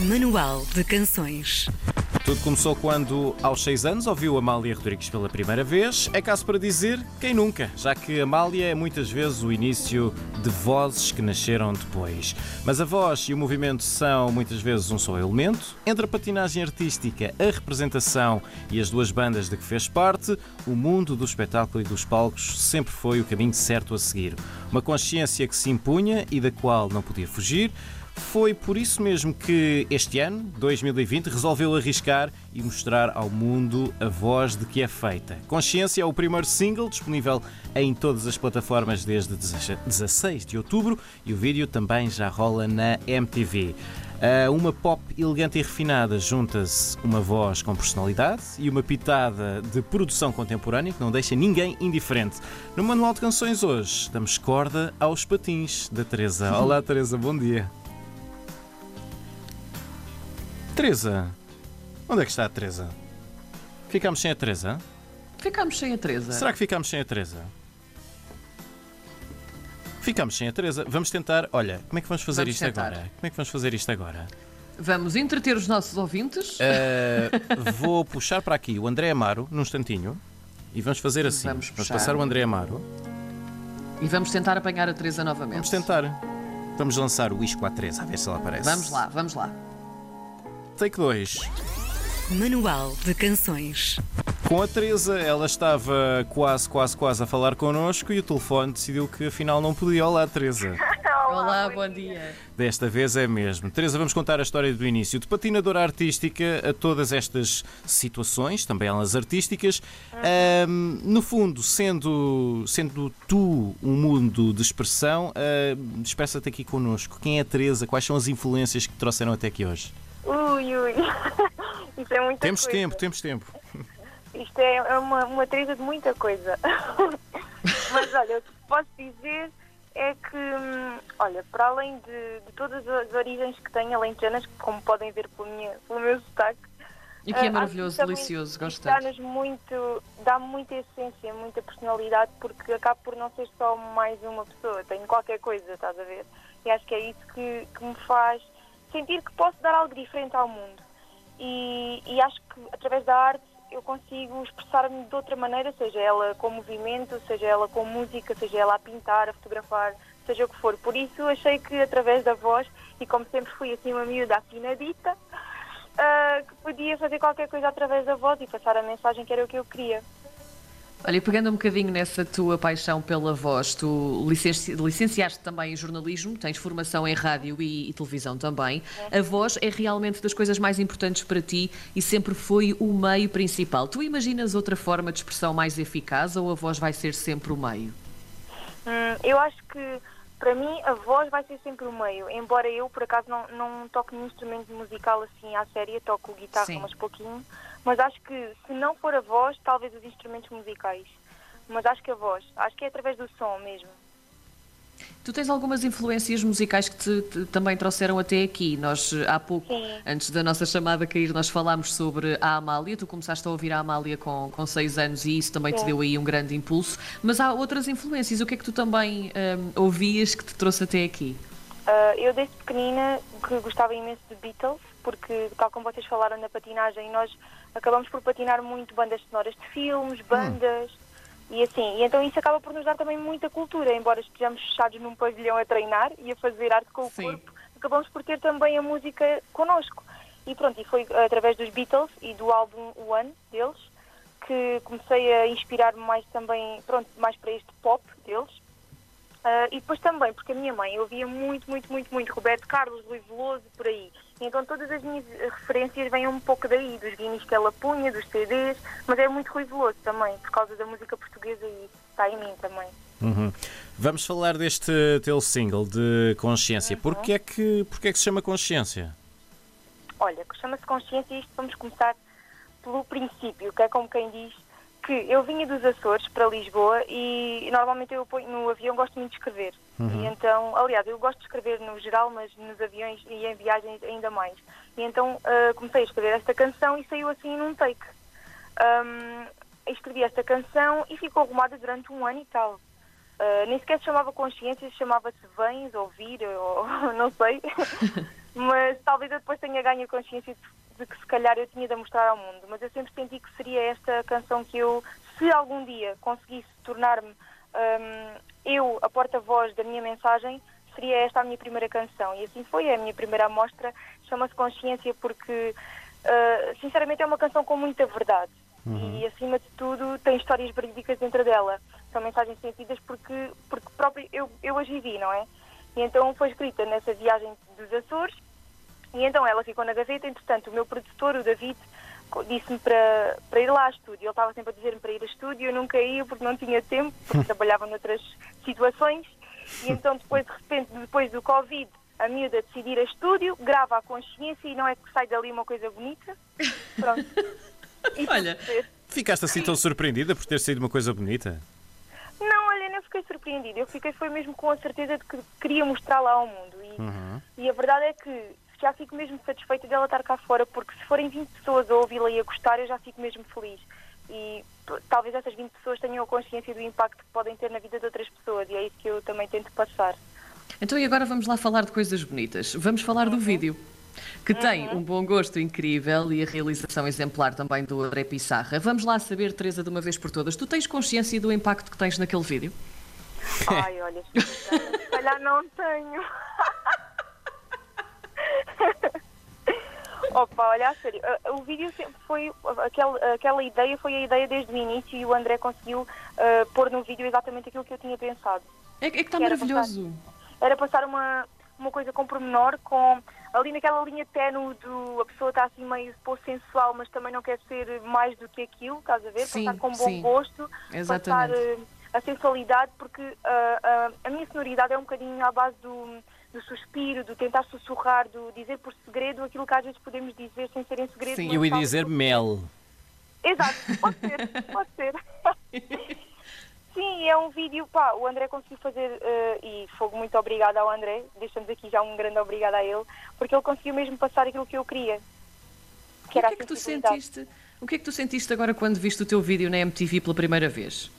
Manual de Canções. Tudo começou quando, aos 6 anos, ouviu Amália Rodrigues pela primeira vez. É caso para dizer, quem nunca, já que Amália é muitas vezes o início de vozes que nasceram depois. Mas a voz e o movimento são muitas vezes um só elemento. Entre a patinagem artística, a representação e as duas bandas de que fez parte, o mundo do espetáculo e dos palcos sempre foi o caminho certo a seguir. Uma consciência que se impunha e da qual não podia fugir. Foi por isso mesmo que este ano, 2020, resolveu arriscar e mostrar ao mundo a voz de que é feita. Consciência é o primeiro single disponível em todas as plataformas desde 16 de outubro e o vídeo também já rola na MTV. A uma pop elegante e refinada junta-se uma voz com personalidade e uma pitada de produção contemporânea que não deixa ninguém indiferente. No Manual de Canções hoje, damos corda aos patins da Teresa. Olá, Teresa, bom dia. Teresa, onde é que está a Teresa? Ficamos sem a Teresa? Ficamos sem a Teresa. Será que ficamos sem a Teresa? Ficamos sem a Teresa. Vamos tentar. Olha, como é que vamos fazer Vamos isto tentar. agora? Como é que vamos fazer isto agora? Vamos entreter os nossos ouvintes. Eh, vou puxar para aqui o André Amaro, num instantinho, e vamos fazer assim. Vamos puxar. passar o André Amaro. E vamos tentar apanhar a Teresa novamente. Vamos tentar. Vamos lançar o isco à Teresa, a ver se ela aparece. Vamos lá, vamos lá. Take 2. Manual de Canções. Com a Teresa, ela estava quase, quase, quase a falar connosco e o telefone decidiu que afinal não podia. Olá, Teresa. Olá, bom dia. Desta vez é mesmo. Teresa, vamos contar a história do início. De patinadora artística a todas estas situações, também elas artísticas. Ahm, no fundo, sendo, sendo tu um mundo de expressão, uh, expressa-te aqui connosco. Quem é a Teresa? Quais são as influências que te trouxeram até aqui hoje? Ui, ui. Isso é muita Temos coisa. tempo, temos tempo. Isto é é uma, uma trisa de muita coisa. Mas olha, o que posso dizer é que, hum, olha, para além de, de todas as origens que tenho alentejanas, como podem ver pelo, minha, pelo meu sotaque, E que é ah, maravilhoso, também delicioso, gosto. Dá-nos muito, dá-me muita essência, muita personalidade, porque acabo por não ser só mais uma pessoa, tenho qualquer coisa, estás a ver? E acho que é isso que, que me faz sentir que posso dar algo diferente ao mundo. E, e acho que através da arte eu consigo expressar-me de outra maneira, seja ela com movimento, seja ela com música, seja ela a pintar, a fotografar, seja o que for. Por isso achei que através da voz, e como sempre fui assim uma miúda afinadita, ah, que podia fazer qualquer coisa através da voz e passar a mensagem que era o que eu queria. Olha, e pegando um bocadinho nessa tua paixão pela voz, tu licenci- licenciaste também em jornalismo, tens formação em rádio e, e televisão também. A voz é realmente das coisas mais importantes para ti e sempre foi o meio principal. Tu imaginas outra forma de expressão mais eficaz ou a voz vai ser sempre o meio? Hum, eu acho que para mim a voz vai ser sempre o meio, embora eu por acaso não, não toque nenhum instrumento musical assim à séria, toco guitarra Sim. mas pouquinho, mas acho que se não for a voz, talvez os instrumentos musicais. Mas acho que a voz, acho que é através do som mesmo. Tu tens algumas influências musicais que te, te também trouxeram até aqui. Nós, há pouco, Sim. antes da nossa chamada cair, nós falámos sobre a Amália. Tu começaste a ouvir a Amália com, com seis anos e isso também te Sim. deu aí um grande impulso. Mas há outras influências. O que é que tu também hum, ouvias que te trouxe até aqui? Ah, eu desde pequenina que gostava imenso de Beatles, porque tal como vocês falaram na patinagem, nós acabamos por patinar muito bandas sonoras de filmes, bandas e assim. E então isso acaba por nos dar também muita cultura, embora estejamos fechados num pavilhão a treinar e a fazer arte com o Sim. corpo, acabamos por ter também a música connosco. E pronto, e foi através dos Beatles e do álbum One deles que comecei a inspirar-me mais também, pronto, mais para este pop deles. Ah, e depois também, porque a minha mãe ouvia muito, muito, muito, muito Roberto Carlos, Luís Veloso, por aí. Então todas as minhas eh, referências vêm um pouco daí, dos guinis que ela punha, dos CDs, mas é muito Rui Veloso também, por causa da música portuguesa e está em mim também. Uhum. Vamos falar deste teu single de Consciência. Uhum. Porquê, é que, porquê é que se chama Consciência? Olha, chama-se consciência e isto vamos começar pelo princípio, que é como quem diz que eu vinha dos Açores para Lisboa e normalmente eu no avião gosto muito de escrever. E então, aliás, eu gosto de escrever no geral, mas nos aviões e em viagens ainda mais. E então ah, comecei a escrever esta canção e saiu assim num take. Ahm, escrevi esta canção e ficou arrumada durante um ano e tal. Ah, nem sequer se chamava consciência, chamava-se vens, ouvir, ou não sei. mas talvez eu depois tenha ganho consciência de, que se calhar eu tinha de mostrar ao mundo. Mas eu sempre senti que seria esta canção que eu, se algum dia conseguisse tornar-me hum, eu a porta-voz da minha mensagem, seria esta a minha primeira canção. E assim foi, é a minha primeira amostra, chama-se Consciência porque, uh, sinceramente, é uma canção com muita verdade. E, acima de tudo, tem histórias verídicas dentro dela. São mensagens sentidas porque, porque próprio eu, eu as vivi, não é? E então foi escrita nessa viagem dos Açores e então ela ficou na gaveta. Entretanto, o meu produtor, o David, disse-me para, para ir lá a estúdio. Ele estava sempre a dizer-me para ir a estúdio. Eu nunca ia porque não tinha tempo, porque trabalhava noutras situações. E então, depois, de repente, depois do Covid, a miúda decidir a estúdio, grava a consciência e não é que sai dali uma coisa bonita. Pronto. E Olha. Ficaste assim tão surpreendida por ter saído uma coisa bonita? Não, olha, não fiquei surpreendida. Eu fiquei foi mesmo com a certeza de que queria mostrá-la ao mundo. E, e a verdade é que já fico mesmo satisfeita dela estar cá fora, porque se forem 20 pessoas a ouvi-la e a gostar, eu já fico mesmo feliz. E talvez essas 20 pessoas tenham a consciência do impacto que podem ter na vida de outras pessoas, e é isso que eu também tento passar. Então e agora vamos lá falar de coisas bonitas. Vamos falar do vídeo. Que tem um bom gosto incrível e a realização exemplar também do André Pissarra. Vamos lá saber, Teresa, de uma vez por todas. Tu tens consciência do impacto que tens naquele vídeo? Ai, olha, se calhar não tenho. Opa, olha, a sério, uh, o vídeo sempre foi, aquela, aquela ideia foi a ideia desde o início e o André conseguiu uh, pôr no vídeo exatamente aquilo que eu tinha pensado. É, é que está maravilhoso. Era passar uma, uma coisa com pormenor, com ali naquela linha ténue do a pessoa está assim meio pô, sensual, mas também não quer ser mais do que aquilo, estás a ver? Sim, passar com bom sim. gosto, Exatamente. passar uh, a sensualidade, porque uh, a minha sonoridade é um bocadinho à base do, do suspiro, do tentar sussurrar, do dizer por segredo aquilo que às vezes podemos dizer sem ser em segredo. Sim, Eu ia dizer que- mel. Exato, pode ser, pode ser. Sim, é um vídeo, pá, o André conseguiu fazer, eh, e fogo muito obrigada ao André, deixamos aqui já um grande obrigado a ele, porque ele conseguiu mesmo passar aquilo que eu queria. o que era é a que tu sentiste? O que é que tu sentiste agora quando viste o teu vídeo na MTV pela primeira vez?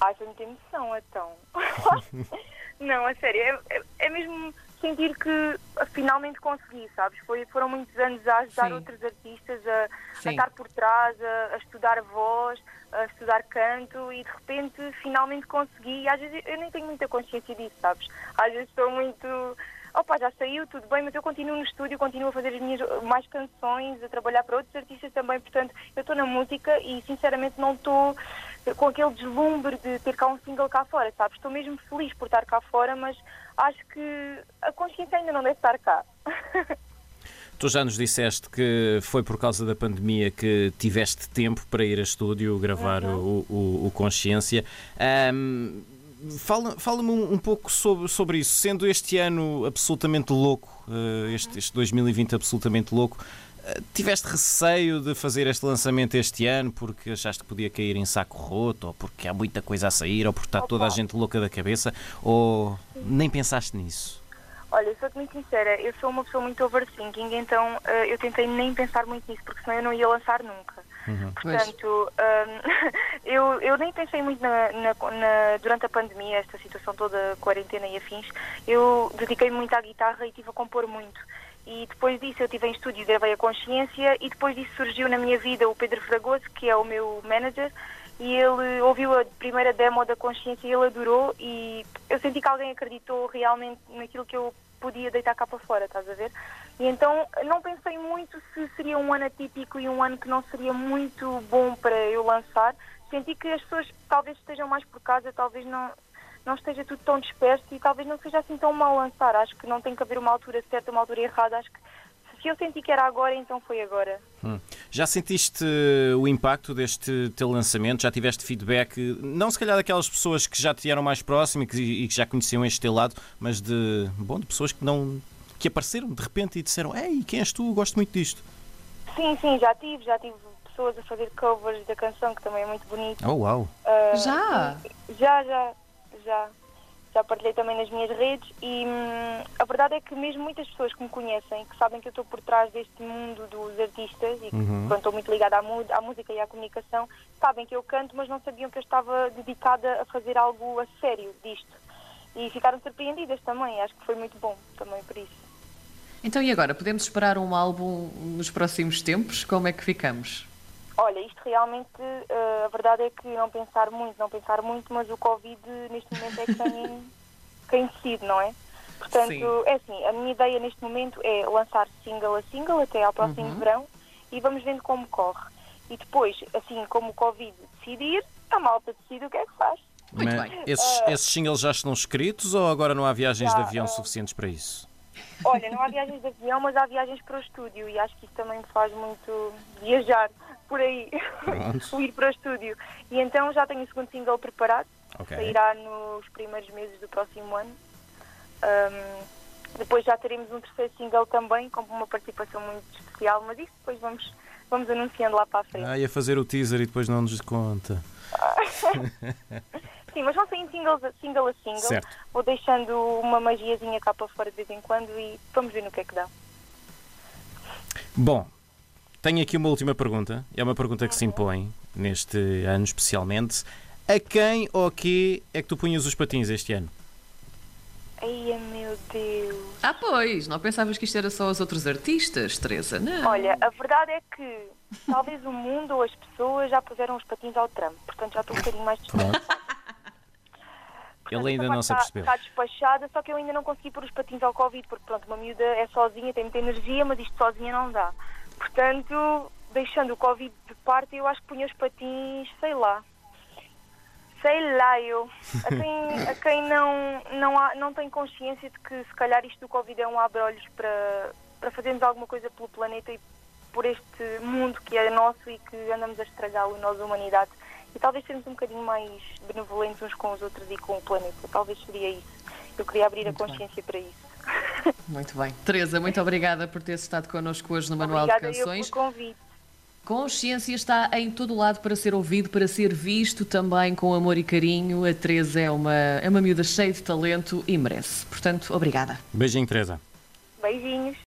Ai, foi muita emoção, então. Não, a sério, é, é- é mesmo sentir que finalmente consegui, sabes? Foi, foram muitos anos a ajudar Sim. outros artistas a, a estar por trás, a, a estudar voz, a estudar canto e de repente finalmente consegui. E às vezes eu nem tenho muita consciência disso, sabes? Às vezes estou muito. Opa, já saiu, tudo bem, mas eu continuo no estúdio, continuo a fazer as minhas mais canções, a trabalhar para outros artistas também. Portanto, eu estou na música e sinceramente não estou com aquele deslumbre de ter cá um single cá fora, sabes? Estou mesmo feliz por estar cá fora, mas acho que a consciência ainda não deve estar cá. Tu já nos disseste que foi por causa da pandemia que tiveste tempo para ir a estúdio gravar o, o- o Consciência. Fala- Fala-me um, um pouco sobre, sobre isso. Sendo este ano absolutamente louco, eh, este, este 2020 absolutamente louco, tiveste receio de fazer este lançamento este ano porque achaste que podia cair em saco roto, ou porque há muita coisa a sair, ou porque está toda a Opa. gente louca da cabeça, ou nem pensaste nisso? Olha, eu sou-te muito sincera, eu sou uma pessoa muito overthinking, então eh, eu tentei nem pensar muito nisso, porque senão eu não ia lançar nunca. Portanto, hum, eu, eu nem pensei muito na, na- na- durante a pandemia, esta situação toda, quarentena e afins, eu dediquei-me muito à guitarra e estive a compor muito. E depois disso eu estive em estúdio gravei a consciência e depois disso surgiu na minha vida o Pedro Fragoso, que é o meu manager, e ele ouviu a primeira demo da consciência e ele adorou e eu senti que alguém acreditou realmente naquilo que eu podia deitar cá para fora, estás a ver? E então não pensei muito se seria um ano atípico e um ano que não seria muito bom para eu lançar. Senti que as pessoas talvez estejam mais por casa, talvez não, não esteja tudo tão disperso e talvez não seja assim tão mal lançar. Acho que não tem que haver uma altura certa, uma altura errada. Acho que se eu senti que era agora, então foi agora. Hum. Já sentiste eh, o impacto deste teu lançamento? Já tiveste feedback, não se calhar daquelas pessoas que já te eram mais próximas e que, e que já conheciam este teu lado, mas de, bom, de pessoas que não que apareceram de repente e disseram Ei, quem és tu? Gosto muito disto. Sim, sim, já tive, já tive pessoas a fazer covers da canção, que também é muito bonito. Oh, uau! Ah, Já? Já, já, já. Já partilhei também nas minhas redes e hum, a verdade é que mesmo muitas pessoas que me conhecem, que sabem que eu estou por trás deste mundo dos artistas e que pronto, estou muito ligada à, à música e à comunicação, sabem que eu canto, mas não sabiam que eu estava dedicada a fazer algo a sério disto. E ficaram surpreendidas também, acho que foi muito bom também por isso. Então e agora? Podemos esperar um álbum nos próximos tempos? Como é que ficamos? Olha, isto realmente, uh, a verdade é que não pensar muito, não pensar muito, mas o Covid neste momento é quem, quem decide, não é? Portanto, Sim. é assim, a minha ideia neste momento é lançar single a single até ao próximo Uhum. verão e vamos vendo como corre. E depois, assim como o Covid decidir, a malta decide o que é que faz. Muito Mas bem. Esses, esses singles já estão escritos ou agora não há viagens de Já, avião eh, suficientes para isso? Olha, não há viagens de avião, mas há viagens para o estúdio e acho que isso também me faz muito viajar por aí, o ir para o estúdio. E então já tenho o segundo single preparado, Ok. sairá nos primeiros meses do próximo ano. Ahm, depois já teremos um terceiro single também, com uma participação muito especial, mas isso depois vamos, vamos anunciando lá para a frente. Ah, ia fazer o teaser e depois não nos conta. Sim, mas vão saindo singles, a- single a single. Certo. Vou deixando uma magiazinha cá para fora de vez em quando e vamos ver no que é que dá. Bom, tenho aqui uma última pergunta. É uma pergunta que se impõe neste ano especialmente. A quem ou a quê é que tu punhas os patins este ano? Ai, meu Deus. Ah, pois, não pensavas que isto era só os outros artistas, Teresa? Não. Olha, a verdade é que talvez o mundo ou as pessoas já puseram os patins ao trampo, portanto já estou um bocadinho mais despachada. Ele ainda não se está, apercebeu. Está despachada, só que eu ainda não consegui pôr os patins ao Covid, porque pronto, uma miúda é sozinha, tem muita energia, mas isto sozinha não dá. Portanto, deixando o Covid de parte, eu acho que punha os patins, sei lá. Sei lá, eu. A quem, a quem não, não, há, não tem consciência de que se calhar isto do Covid é um abre-olhos para, para fazermos alguma coisa pelo planeta e por este mundo que é nosso e que andamos a estragá-lo, nós, a humanidade. E talvez sermos um bocadinho mais benevolentes uns com os outros e com o planeta. Talvez seria isso. Eu queria abrir a consciência para isso. Muito bem. Teresa, muito obrigada por ter estado connosco hoje no Manual Obrigada de eu Canções. pelo convite. Consciência está em todo lado para ser ouvido, para ser visto também com amor e carinho. A Teresa é uma, é uma miúda cheia de talento e merece. Portanto, obrigada. Beijinho, Teresa. Beijinhos.